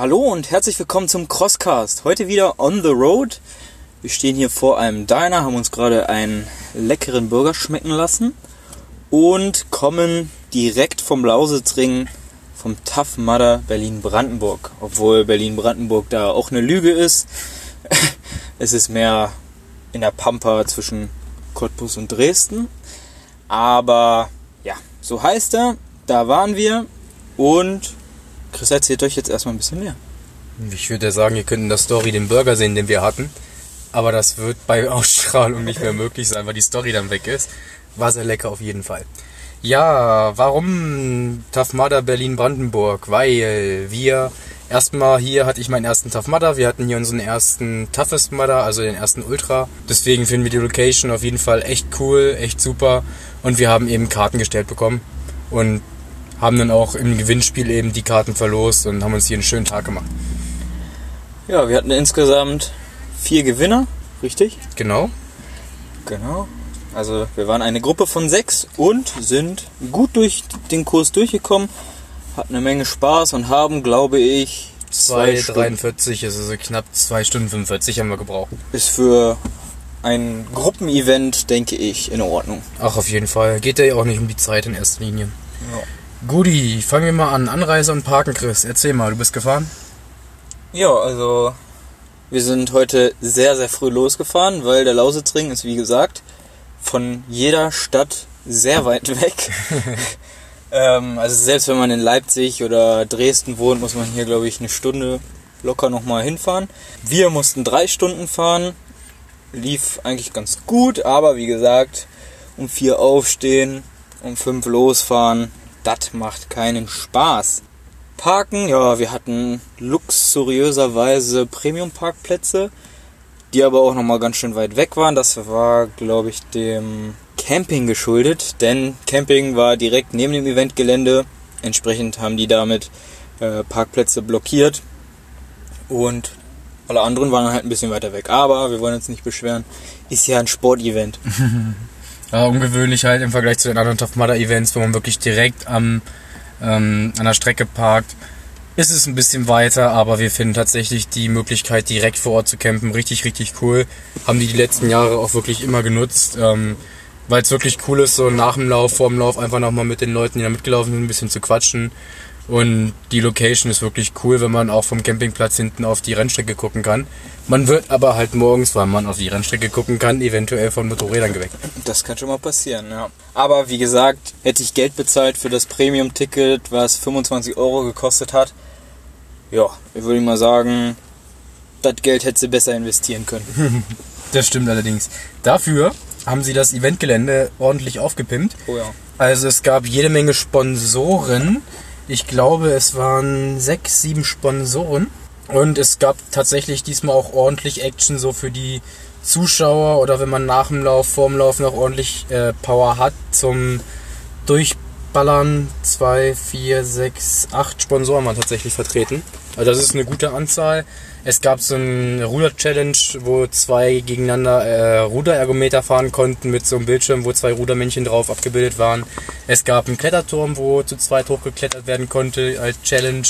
Hallo und herzlich willkommen zum Crosscast. Heute wieder on the road. Wir stehen hier vor einem Diner, haben uns gerade einen leckeren Burger schmecken lassen und kommen direkt vom Lausitzring vom Tough Mudder Berlin-Brandenburg. Obwohl Berlin-Brandenburg da auch eine Lüge ist. es ist mehr in der Pampa zwischen Cottbus und Dresden. Aber ja, so heißt er. Da waren wir und Chris erzählt euch jetzt erstmal ein bisschen mehr. Ich würde sagen, ihr könnt in der Story den Burger sehen, den wir hatten. Aber das wird bei Ausstrahlung nicht mehr möglich sein, weil die Story dann weg ist. War sehr lecker auf jeden Fall. Ja, warum Mudder Berlin-Brandenburg? Weil wir erstmal hier hatte ich meinen ersten Mudder. Wir hatten hier unseren ersten Toughest Mudder, also den ersten Ultra. Deswegen finden wir die Location auf jeden Fall echt cool, echt super. Und wir haben eben Karten gestellt bekommen. Und haben dann auch im Gewinnspiel eben die Karten verlost und haben uns hier einen schönen Tag gemacht. Ja, wir hatten insgesamt vier Gewinner, richtig? Genau. Genau. Also wir waren eine Gruppe von sechs und sind gut durch den Kurs durchgekommen, hatten eine Menge Spaß und haben, glaube ich, 2,43, also knapp 2 Stunden 45 haben wir gebraucht. Ist für ein Gruppenevent, denke ich, in Ordnung. Ach, auf jeden Fall. Geht ja auch nicht um die Zeit in erster Linie. Ja. Guti, fangen wir mal an. Anreise und Parken, Chris. Erzähl mal, du bist gefahren? Ja, also wir sind heute sehr, sehr früh losgefahren, weil der Lausitzring ist, wie gesagt, von jeder Stadt sehr weit weg. ähm, also selbst wenn man in Leipzig oder Dresden wohnt, muss man hier, glaube ich, eine Stunde locker nochmal hinfahren. Wir mussten drei Stunden fahren. Lief eigentlich ganz gut, aber wie gesagt, um vier aufstehen, um fünf losfahren, das macht keinen Spaß. Parken, ja, wir hatten luxuriöserweise Premium-Parkplätze, die aber auch nochmal ganz schön weit weg waren. Das war, glaube ich, dem Camping geschuldet, denn Camping war direkt neben dem Eventgelände. Entsprechend haben die damit äh, Parkplätze blockiert und alle anderen waren halt ein bisschen weiter weg. Aber wir wollen uns nicht beschweren. Ist ja ein Sportevent. Ja, ungewöhnlich halt im Vergleich zu den anderen Tough Mudder Events, wo man wirklich direkt am, ähm, an der Strecke parkt. Ist es ein bisschen weiter, aber wir finden tatsächlich die Möglichkeit, direkt vor Ort zu campen, richtig, richtig cool. Haben die die letzten Jahre auch wirklich immer genutzt, ähm, weil es wirklich cool ist, so nach dem Lauf, vor dem Lauf einfach nochmal mit den Leuten, die da mitgelaufen sind, ein bisschen zu quatschen. Und die Location ist wirklich cool, wenn man auch vom Campingplatz hinten auf die Rennstrecke gucken kann. Man wird aber halt morgens, weil man auf die Rennstrecke gucken kann, eventuell von Motorrädern geweckt. Das kann schon mal passieren, ja. Aber wie gesagt, hätte ich Geld bezahlt für das Premium-Ticket, was 25 Euro gekostet hat, ja, ich würde mal sagen, das Geld hätte sie besser investieren können. das stimmt allerdings. Dafür haben sie das Eventgelände ordentlich aufgepimpt. Oh ja. Also es gab jede Menge Sponsoren ich glaube, es waren sechs, sieben Sponsoren. Und es gab tatsächlich diesmal auch ordentlich Action so für die Zuschauer oder wenn man nach dem Lauf, vor dem Lauf noch ordentlich äh, Power hat zum Durchballern. Zwei, vier, sechs, acht Sponsoren waren tatsächlich vertreten. Also das ist eine gute Anzahl. Es gab so eine Ruder-Challenge, wo zwei gegeneinander äh, Ruderergometer fahren konnten mit so einem Bildschirm, wo zwei Rudermännchen drauf abgebildet waren. Es gab einen Kletterturm, wo zu zweit hochgeklettert werden konnte als Challenge.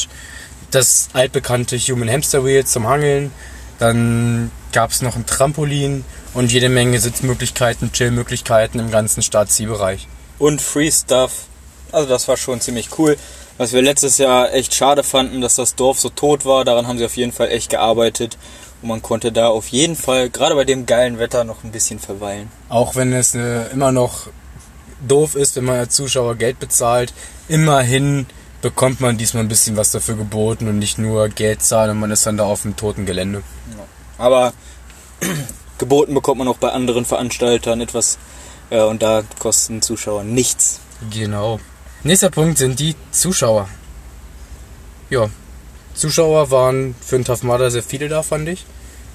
Das altbekannte Human Hamster Wheel zum Hangeln. Dann gab es noch ein Trampolin und jede Menge Sitzmöglichkeiten, Chillmöglichkeiten im ganzen Startzielbereich. Und Free Stuff. Also das war schon ziemlich cool. Was wir letztes Jahr echt schade fanden, dass das Dorf so tot war, daran haben sie auf jeden Fall echt gearbeitet. Und man konnte da auf jeden Fall, gerade bei dem geilen Wetter, noch ein bisschen verweilen. Auch wenn es äh, immer noch doof ist, wenn man als Zuschauer Geld bezahlt, immerhin bekommt man diesmal ein bisschen was dafür geboten und nicht nur Geld zahlen und man ist dann da auf dem toten Gelände. Ja. Aber geboten bekommt man auch bei anderen Veranstaltern etwas äh, und da kosten Zuschauer nichts. Genau. Nächster Punkt sind die Zuschauer. Ja, Zuschauer waren für Tough Mudder sehr viele da, fand ich.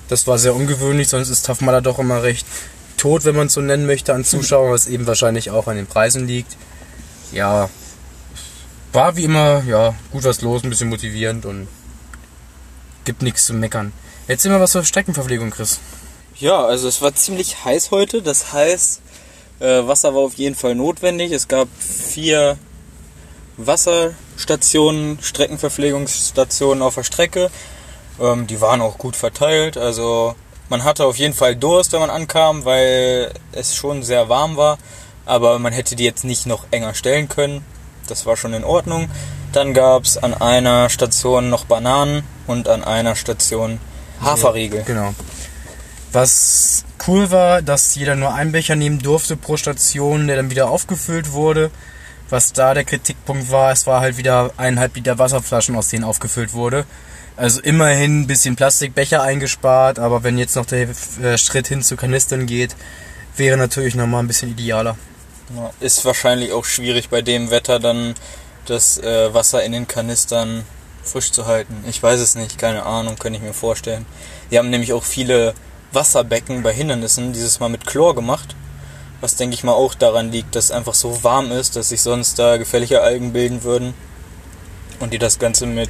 Das war sehr ungewöhnlich, sonst ist Mudder doch immer recht tot, wenn man es so nennen möchte, an Zuschauern, was eben wahrscheinlich auch an den Preisen liegt. Ja, war wie immer, ja, gut was los, ein bisschen motivierend und gibt nichts zu meckern. Jetzt immer was zur Streckenverpflegung, Chris. Ja, also es war ziemlich heiß heute, das heißt, äh, Wasser war auf jeden Fall notwendig. Es gab vier Wasser, Stationen, Streckenverpflegungsstationen auf der Strecke. Ähm, die waren auch gut verteilt. Also man hatte auf jeden Fall Durst, wenn man ankam, weil es schon sehr warm war. Aber man hätte die jetzt nicht noch enger stellen können. Das war schon in Ordnung. Dann gab es an einer Station noch Bananen und an einer Station Haferriegel. Genau. Was cool war, dass jeder nur einen Becher nehmen durfte pro Station, der dann wieder aufgefüllt wurde. Was da der Kritikpunkt war, es war halt wieder eineinhalb Liter Wasserflaschen, aus denen aufgefüllt wurde. Also immerhin ein bisschen Plastikbecher eingespart, aber wenn jetzt noch der äh, Schritt hin zu Kanistern geht, wäre natürlich nochmal ein bisschen idealer. Ja, ist wahrscheinlich auch schwierig bei dem Wetter dann das äh, Wasser in den Kanistern frisch zu halten. Ich weiß es nicht, keine Ahnung, könnte ich mir vorstellen. Die haben nämlich auch viele Wasserbecken bei Hindernissen dieses Mal mit Chlor gemacht. Was denke ich mal auch daran liegt, dass es einfach so warm ist, dass sich sonst da gefährliche Algen bilden würden. Und die das Ganze mit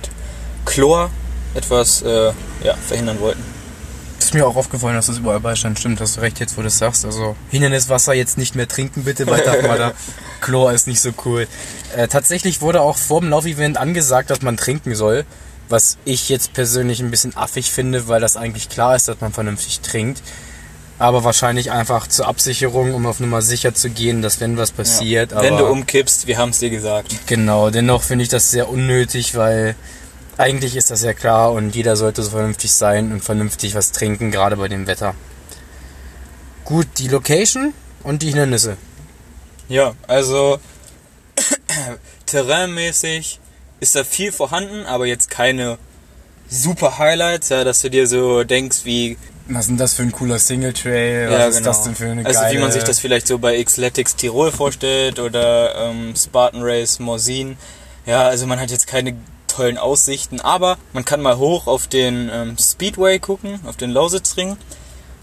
Chlor etwas äh, ja, verhindern wollten. Ist mir auch aufgefallen, dass das überall beistand. Stimmt, hast du recht jetzt, wo du das sagst. Also Hinderniswasser jetzt nicht mehr trinken, bitte, weil da Chlor ist nicht so cool. Äh, tatsächlich wurde auch vor dem Laufevent angesagt, dass man trinken soll. Was ich jetzt persönlich ein bisschen affig finde, weil das eigentlich klar ist, dass man vernünftig trinkt. Aber wahrscheinlich einfach zur Absicherung, um auf Nummer sicher zu gehen, dass wenn was passiert. Ja. Wenn du umkippst, wir haben es dir gesagt. Genau, dennoch finde ich das sehr unnötig, weil eigentlich ist das ja klar und jeder sollte so vernünftig sein und vernünftig was trinken, gerade bei dem Wetter. Gut, die Location und die Hindernisse. Ja, also terrainmäßig ist da viel vorhanden, aber jetzt keine super Highlights, ja, dass du dir so denkst wie was ist denn das für ein cooler Single Trail? Was ja, ist genau. das denn für eine Also geile... wie man sich das vielleicht so bei Xletics Tirol vorstellt oder ähm, Spartan Race Morzin. Ja, also man hat jetzt keine tollen Aussichten, aber man kann mal hoch auf den ähm, Speedway gucken, auf den Lausitzring.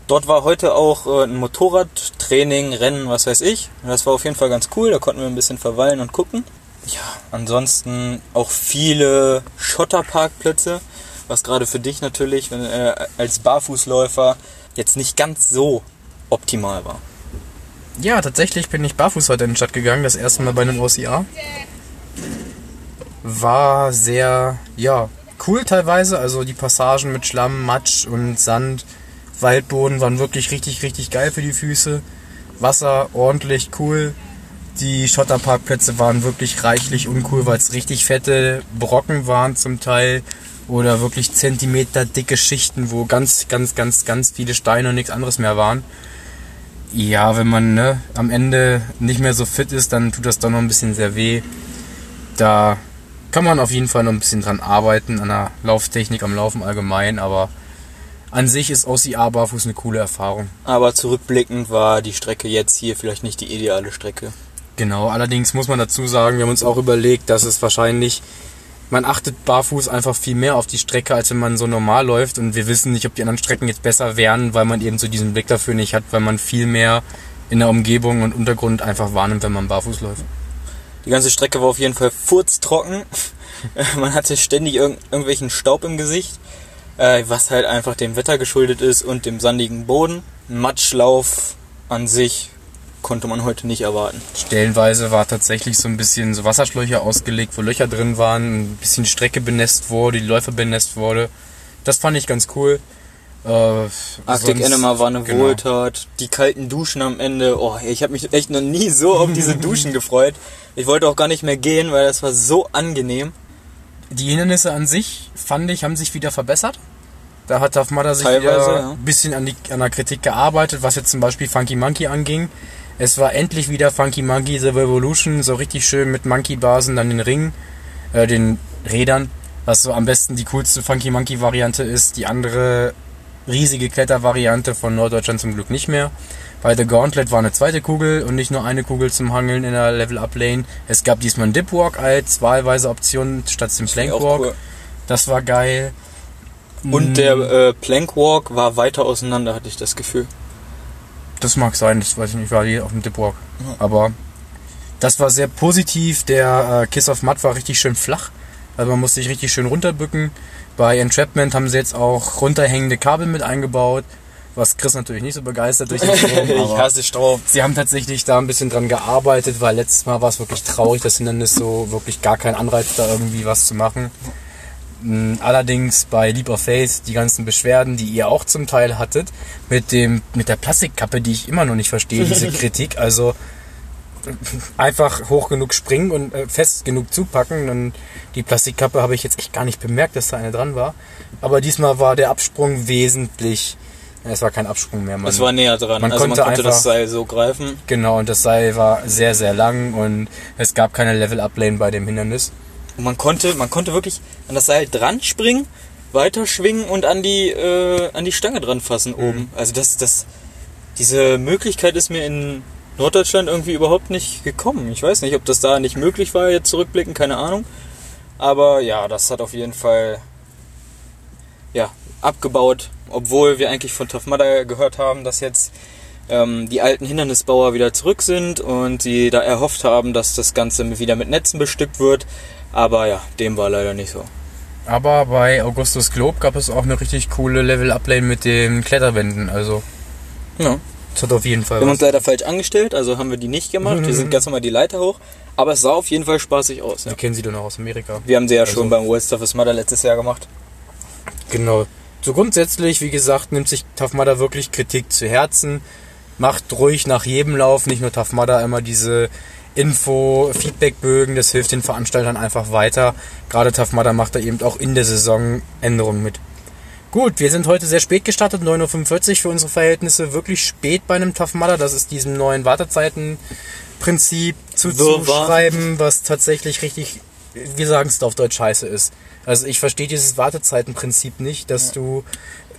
Dort war heute auch äh, ein Motorradtraining, Rennen, was weiß ich. Das war auf jeden Fall ganz cool, da konnten wir ein bisschen verweilen und gucken. Ja, ansonsten auch viele Schotterparkplätze, was gerade für dich natürlich wenn, äh, als Barfußläufer jetzt nicht ganz so optimal war. Ja, tatsächlich bin ich barfuß heute in die Stadt gegangen, das erste Mal bei einem OCA. War sehr, ja, cool teilweise. Also die Passagen mit Schlamm, Matsch und Sand, Waldboden waren wirklich richtig, richtig geil für die Füße. Wasser ordentlich cool. Die Schotterparkplätze waren wirklich reichlich uncool, weil es richtig fette Brocken waren zum Teil. Oder wirklich Zentimeter dicke Schichten, wo ganz, ganz, ganz, ganz viele Steine und nichts anderes mehr waren. Ja, wenn man ne, am Ende nicht mehr so fit ist, dann tut das doch noch ein bisschen sehr weh. Da kann man auf jeden Fall noch ein bisschen dran arbeiten, an der Lauftechnik, am Laufen allgemein, aber an sich ist OCA barfuß eine coole Erfahrung. Aber zurückblickend war die Strecke jetzt hier vielleicht nicht die ideale Strecke. Genau, allerdings muss man dazu sagen, wir haben uns auch überlegt, dass es wahrscheinlich, man achtet barfuß einfach viel mehr auf die Strecke, als wenn man so normal läuft und wir wissen nicht, ob die anderen Strecken jetzt besser wären, weil man eben so diesen Blick dafür nicht hat, weil man viel mehr in der Umgebung und Untergrund einfach wahrnimmt, wenn man barfuß läuft. Die ganze Strecke war auf jeden Fall furztrocken. man hatte ständig irg irgendwelchen Staub im Gesicht, äh, was halt einfach dem Wetter geschuldet ist und dem sandigen Boden. Matschlauf an sich konnte man heute nicht erwarten. Stellenweise war tatsächlich so ein bisschen so Wasserschläuche ausgelegt, wo Löcher drin waren, ein bisschen Strecke benässt wurde, die Läufer benässt wurde. Das fand ich ganz cool. Äh, Arctic sonst- Enema war eine genau. Wohltat. Die kalten Duschen am Ende. Oh, ich habe mich echt noch nie so auf diese Duschen gefreut. Ich wollte auch gar nicht mehr gehen, weil das war so angenehm. Die Hindernisse an sich, fand ich, haben sich wieder verbessert. Da hat Tafmada sich Teilweise, wieder ja. ein bisschen an, die, an der Kritik gearbeitet, was jetzt zum Beispiel Funky Monkey anging. Es war endlich wieder Funky Monkey The Revolution, so richtig schön mit Monkey-Basen, dann den Ring, äh, den Rädern, was so am besten die coolste Funky Monkey Variante ist. Die andere riesige Klettervariante von Norddeutschland zum Glück nicht mehr. Bei The Gauntlet war eine zweite Kugel und nicht nur eine Kugel zum Hangeln in der Level-Up-Lane. Es gab diesmal einen Dipwalk als wahlweise Option statt dem Plankwalk. cool. Das war geil. Und der äh, Plankwalk war weiter auseinander, hatte ich das Gefühl. Das mag sein, das weiß ich nicht, ich war hier auf dem Dipwalk. Ja. Aber das war sehr positiv. Der äh, Kiss of Mud war richtig schön flach. Also man musste sich richtig schön runterbücken. Bei Entrapment haben sie jetzt auch runterhängende Kabel mit eingebaut. was Chris natürlich nicht so begeistert durch den Strom. ich hasse Strom. Sie haben tatsächlich da ein bisschen dran gearbeitet, weil letztes Mal war es wirklich traurig, das Hindernis so wirklich gar kein Anreiz, da irgendwie was zu machen. Mm, Allerdings bei Leap of Faith die ganzen Beschwerden, die ihr auch zum Teil hattet, mit dem mit der Plastikkappe, die ich immer noch nicht verstehe, diese Kritik. Also einfach hoch genug springen und äh, fest genug zupacken. Und die Plastikkappe habe ich jetzt echt gar nicht bemerkt, dass da eine dran war. Aber diesmal war der Absprung wesentlich. Es war kein Absprung mehr. Man, Es war näher dran. man also konnte man konnte das einfach- Seil so greifen. Genau, und das Seil war sehr, sehr lang und es gab keine Level-Up-Lane bei dem Hindernis. Und man konnte, man konnte wirklich an das Seil dran springen, weiter schwingen und an die, äh, an die Stange dran fassen oben. Also das, das, diese Möglichkeit ist mir in Norddeutschland irgendwie überhaupt nicht gekommen. Ich weiß nicht, ob das da nicht möglich war, jetzt zurückblicken, keine Ahnung. Aber ja, das hat auf jeden Fall, ja, abgebaut. Obwohl wir eigentlich von Tough Mudder gehört haben, dass jetzt ähm, die alten Hindernisbauer wieder zurück sind und sie da erhofft haben, dass das Ganze wieder mit Netzen bestückt wird. Aber ja, dem war leider nicht so. Aber bei Augustus Globe gab es auch eine richtig coole Level-Up-Lane mit den Kletterwänden. Also, Ja. das hat auf jeden Fall Wir haben was. uns leider falsch angestellt, also haben wir die nicht gemacht. Wir sind ganz normal die Leiter hoch. Aber es sah auf jeden Fall spaßig aus. Ja. Wir kennen sie doch noch aus Amerika. Wir haben sie ja Also- schon beim World Toughest Mudder letztes Jahr gemacht. Genau. So grundsätzlich, wie gesagt, nimmt sich Tough Mudder wirklich Kritik zu Herzen. Macht ruhig nach jedem Lauf, nicht nur Tough Mudder, immer diese Info-Feedback-Bögen. Das hilft den Veranstaltern einfach weiter. Gerade Tough Mudder macht da eben auch in der Saison Änderungen mit. Gut, wir sind heute sehr spät gestartet, 9.45 Uhr für unsere Verhältnisse. Wirklich spät bei einem Tough Mudder. Das ist diesem neuen Wartezeitenprinzip zuzuschreiben, was tatsächlich richtig, wir sagen es auf Deutsch, scheiße ist. Also ich verstehe dieses Wartezeitenprinzip nicht, dass du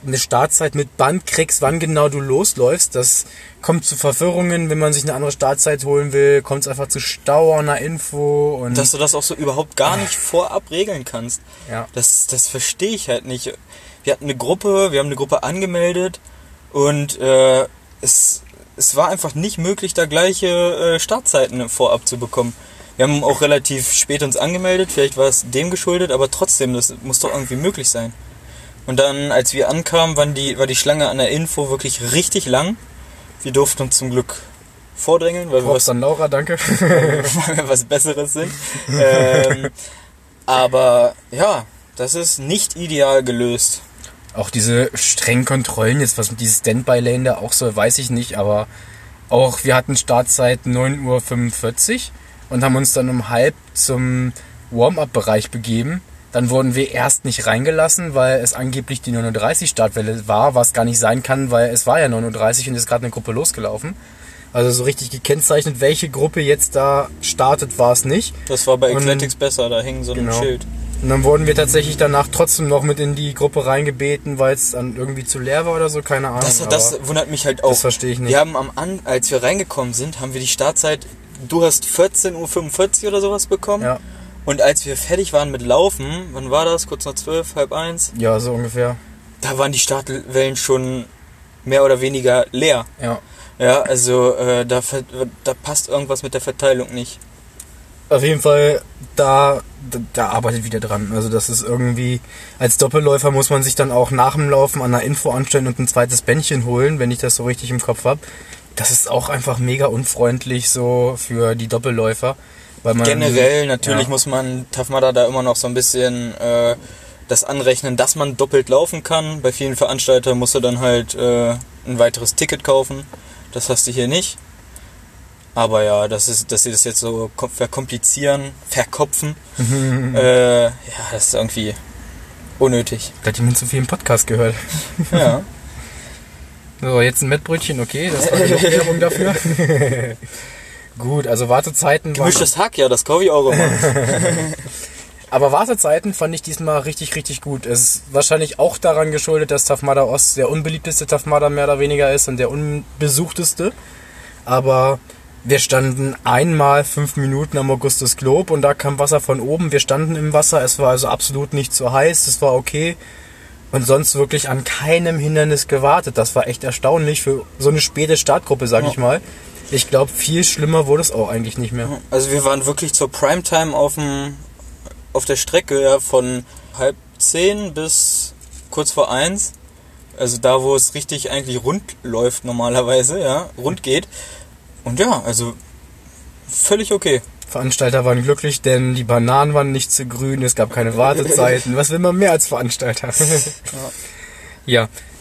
eine Startzeit mit Band kriegst, wann genau du losläufst. Das kommt zu Verwirrungen, wenn man sich eine andere Startzeit holen will, kommt es einfach zu Stau an der Info und Dass du das auch so überhaupt gar nicht vorab regeln kannst. ja. Das, das verstehe ich halt nicht. Wir hatten eine Gruppe, wir haben eine Gruppe angemeldet und äh, es, es war einfach nicht möglich, da gleiche äh, Startzeiten vorab zu bekommen. Wir haben auch relativ spät uns angemeldet, vielleicht war es dem geschuldet, aber trotzdem, das muss doch irgendwie möglich sein. Und dann, als wir ankamen, waren die, war die Schlange an der Info wirklich richtig lang. Wir durften uns zum Glück vordrängeln, weil wir was Laura, danke. weil wir was Besseres sind. ähm, aber ja, das ist nicht ideal gelöst. Auch diese strengen Kontrollen, jetzt was mit dieses Standby-Lane da auch soll, weiß ich nicht, aber auch wir hatten Startzeit 9.45 Uhr und haben uns dann um halb zum Warm-Up-Bereich begeben. Dann wurden wir erst nicht reingelassen, weil es angeblich die 9.30 Startwelle war, was gar nicht sein kann, weil es war ja 9.30 und ist gerade eine Gruppe losgelaufen. Also so richtig gekennzeichnet, welche Gruppe jetzt da startet, war es nicht. Das war bei Und- Athletics besser, da hing so ein Genau. Schild. Und dann wurden wir tatsächlich danach trotzdem noch mit in die Gruppe reingebeten, weil es dann irgendwie zu leer war oder so, keine Ahnung. Das, das wundert mich halt auch. das verstehe ich nicht. Wir haben am An, als wir reingekommen sind, haben wir die Startzeit, du hast 14.45 Uhr oder sowas bekommen. Ja, Und als wir fertig waren mit Laufen, wann war das? Kurz nach zwölf, halb eins? ja, so ungefähr. Da waren die Startwellen schon mehr oder weniger leer. Ja. Ja, also äh, da, da passt irgendwas mit der Verteilung nicht. Auf jeden Fall, da, da, da arbeitet wieder dran. Also das ist irgendwie, als Doppelläufer muss man sich dann auch nach dem Laufen an einer Info anstellen und ein zweites Bändchen holen, wenn ich das so richtig im Kopf habe. Das ist auch einfach mega unfreundlich so für die Doppelläufer. Generell, natürlich ja. muss man Tafmada da immer noch so ein bisschen äh, das anrechnen, dass man doppelt laufen kann. Bei vielen Veranstaltern musst du dann halt äh, ein weiteres Ticket kaufen. Das hast du hier nicht. Aber ja, das ist, dass sie das jetzt so kom- verkomplizieren, verkopfen, äh, ja, das ist irgendwie unnötig. Da hat jemand zu viel im Podcast gehört. Ja. So, jetzt ein Mettbrötchen, okay, das war genug Werbung dafür. Gut, also Wartezeiten waren Gemischtes Hack, ja, das kaufe ich auch immer. Aber Wartezeiten fand ich diesmal richtig, richtig gut. Es ist wahrscheinlich auch daran geschuldet, dass Tafmada Ost der unbeliebteste Tafmada mehr oder weniger ist und der unbesuchteste. Aber wir standen einmal fünf Minuten am Augustus Globe und da kam Wasser von oben. Wir standen im Wasser, es war also absolut nicht zu heiß, es war okay. Und sonst wirklich an keinem Hindernis gewartet. Das war echt erstaunlich für so eine späte Startgruppe, sag ich mal. Ich glaube, viel schlimmer wurde es auch eigentlich nicht mehr. Also wir waren wirklich zur Primetime auf, dem, auf der Strecke ja, von halb zehn bis kurz vor eins. Also da, wo es richtig eigentlich rund läuft normalerweise, ja, rund geht. Und ja, also völlig okay. Veranstalter waren glücklich, denn die Bananen waren nicht zu grün, es gab keine Wartezeiten. Was will man mehr als Veranstalter? ja,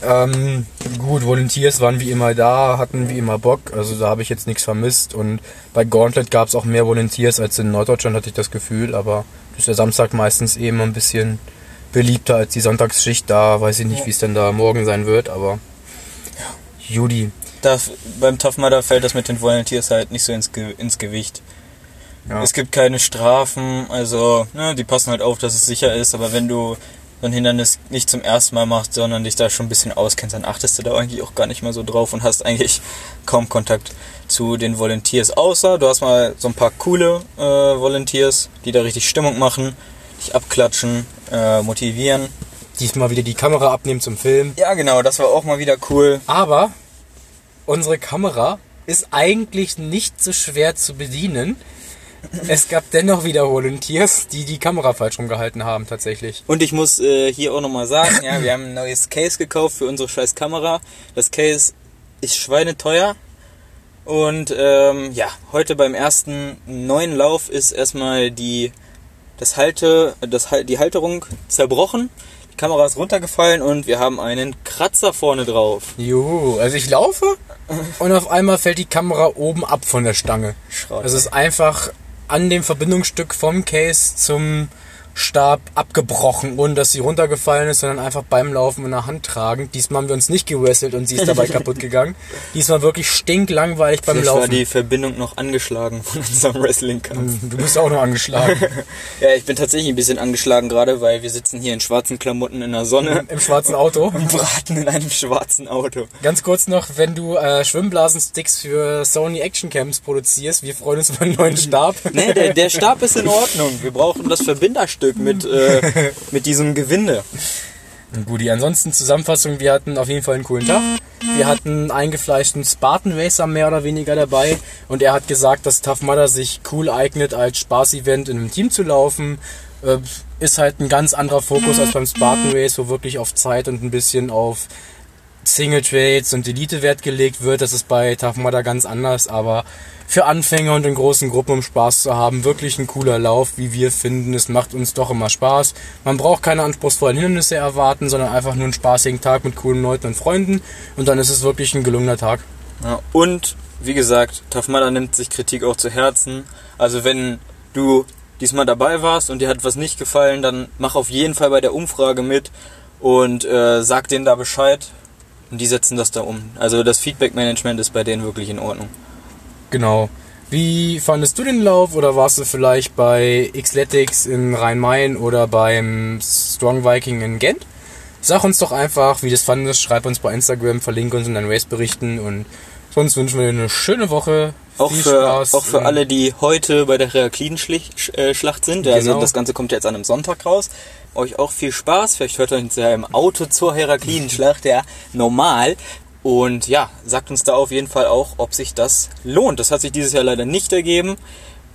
ähm, gut, Volunteers waren wie immer da, hatten wie immer Bock, also da habe ich jetzt nichts vermisst. Und bei Gauntlet gab es auch mehr Volunteers als in Norddeutschland, hatte ich das Gefühl, aber ist der Samstag meistens eben ein bisschen beliebter als die Sonntagsschicht. Da weiß ich nicht, wie es denn da morgen sein wird, aber Judy. Da, beim Tough Mudder fällt das mit den Volunteers halt nicht so ins, Ge ins Gewicht. Ja. Es gibt keine Strafen, also ne, die passen halt auf, dass es sicher ist, aber wenn du so ein Hindernis nicht zum ersten Mal machst, sondern dich da schon ein bisschen auskennst, dann achtest du da eigentlich auch gar nicht mehr so drauf und hast eigentlich kaum Kontakt zu den Volunteers. Außer du hast mal so ein paar coole äh, Volunteers, die da richtig Stimmung machen, dich abklatschen, äh, motivieren. Diesmal wieder die Kamera abnehmen zum Film. Ja, genau, das war auch mal wieder cool. Aber unsere Kamera ist eigentlich nicht so schwer zu bedienen. Es gab dennoch wieder Volunteers, die die Kamera falsch rumgehalten haben, tatsächlich. Und ich muss äh, hier auch nochmal sagen, ja, wir haben ein neues Case gekauft für unsere scheiß Kamera. Das Case ist schweineteuer. Und ähm, ja, heute beim ersten neuen Lauf ist erstmal die, das Halte, das, die Halterung zerbrochen. Die Kamera ist runtergefallen und wir haben einen Kratzer vorne drauf. Juhu, also ich laufe und auf einmal fällt die Kamera oben ab von der Stange. Schrott. Es ist einfach an dem Verbindungsstück vom Case zum Stab abgebrochen, ohne dass sie runtergefallen ist, sondern einfach beim Laufen in der Hand tragen. Diesmal haben wir uns nicht gewrestelt und sie ist dabei kaputt gegangen. Diesmal wirklich stinklangweilig beim Vielleicht war Laufen. die Verbindung noch angeschlagen von unserem Wrestling-Kampf. Du bist auch noch angeschlagen. Ja, ich bin tatsächlich ein bisschen angeschlagen gerade, weil wir sitzen hier in schwarzen Klamotten in der Sonne Im schwarzen Auto. und braten in einem schwarzen Auto. Ganz kurz noch, wenn du äh, Schwimmblasensticks für Sony Action Cams produzierst, wir freuen uns über einen neuen Stab. Nee, der, der Stab ist in Ordnung. Wir brauchen das Verbinderstück mit, äh, mit diesem Gewinde. Guti, ansonsten Zusammenfassung, wir hatten auf jeden Fall einen coolen Tag. Wir hatten einen eingefleischten Spartan Racer mehr oder weniger dabei und er hat gesagt, dass Tough Mudder sich cool eignet, als Spaß-Event in einem Team zu laufen. Äh, ist halt ein ganz anderer Fokus als beim Spartan Race, wo wirklich auf Zeit und ein bisschen auf Single Trades und Elite Wert gelegt wird. Das ist bei Mudder ganz anders, aber für Anfänger und in großen Gruppen, um Spaß zu haben, wirklich ein cooler Lauf, wie wir finden. Es macht uns doch immer Spaß. Man braucht keine anspruchsvollen Hindernisse erwarten, sondern einfach nur einen spaßigen Tag mit coolen Leuten und Freunden. Und dann ist es wirklich ein gelungener Tag. Ja, und, wie gesagt, Mudder nimmt sich Kritik auch zu Herzen. Also wenn du diesmal dabei warst und dir hat was nicht gefallen, dann mach auf jeden Fall bei der Umfrage mit und äh, sag denen da Bescheid. Und die setzen das da um. Also das Feedback-Management ist bei denen wirklich in Ordnung. Genau. Wie fandest du den Lauf oder warst du vielleicht bei Xletics in Rhein-Main oder beim Strong Viking in Gent? Sag uns doch einfach, wie du es fandest. Schreib uns bei Instagram, verlink uns in deinen Race-Berichten und sonst wünschen wir dir eine schöne Woche. Auch Viel für, Spaß auch für alle, die heute bei der Reaklin-Schlacht sind. Also Genau. das Ganze kommt jetzt an einem Sonntag raus. Euch auch viel Spaß. Vielleicht hört ihr uns ja im Auto zur Heraklinenschlacht, ja, normal. Und ja, sagt uns da auf jeden Fall auch, ob sich das lohnt. Das hat sich dieses Jahr leider nicht ergeben,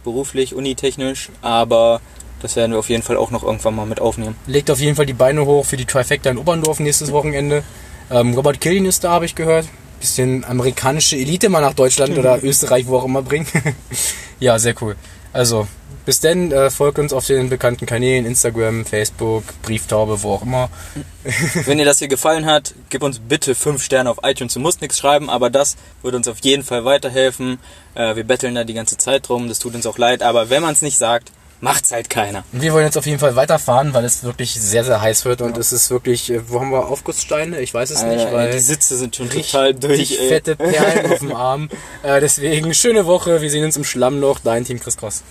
beruflich, unitechnisch, aber das werden wir auf jeden Fall auch noch irgendwann mal mit aufnehmen. Legt auf jeden Fall die Beine hoch für die Trifecta in Oberndorf nächstes Wochenende. Ähm, Robert Killian ist da, habe ich gehört. Bisschen amerikanische Elite mal nach Deutschland oder Österreich, wo auch immer bringen. ja, sehr cool. Also, bis denn, äh, folgt uns auf den bekannten Kanälen, Instagram, Facebook, Brieftaube, wo auch immer. Wenn dir das hier gefallen hat, gib uns bitte 5 Sterne auf iTunes. Du musst nichts schreiben, aber das würde uns auf jeden Fall weiterhelfen. Äh, wir betteln da die ganze Zeit drum, das tut uns auch leid, aber wenn man es nicht sagt, macht's halt keiner. Und wir wollen jetzt auf jeden Fall weiterfahren, weil es wirklich sehr, sehr heiß wird und es ist wirklich, äh, wo haben wir Aufgusssteine? Ich weiß es nicht, Alter, ey, weil die Sitze sind schon total durch. richtig Ey. fette Perlen auf dem Arm. Äh, deswegen, schöne Woche, wir sehen uns im Schlammloch, dein Team Chris Cross.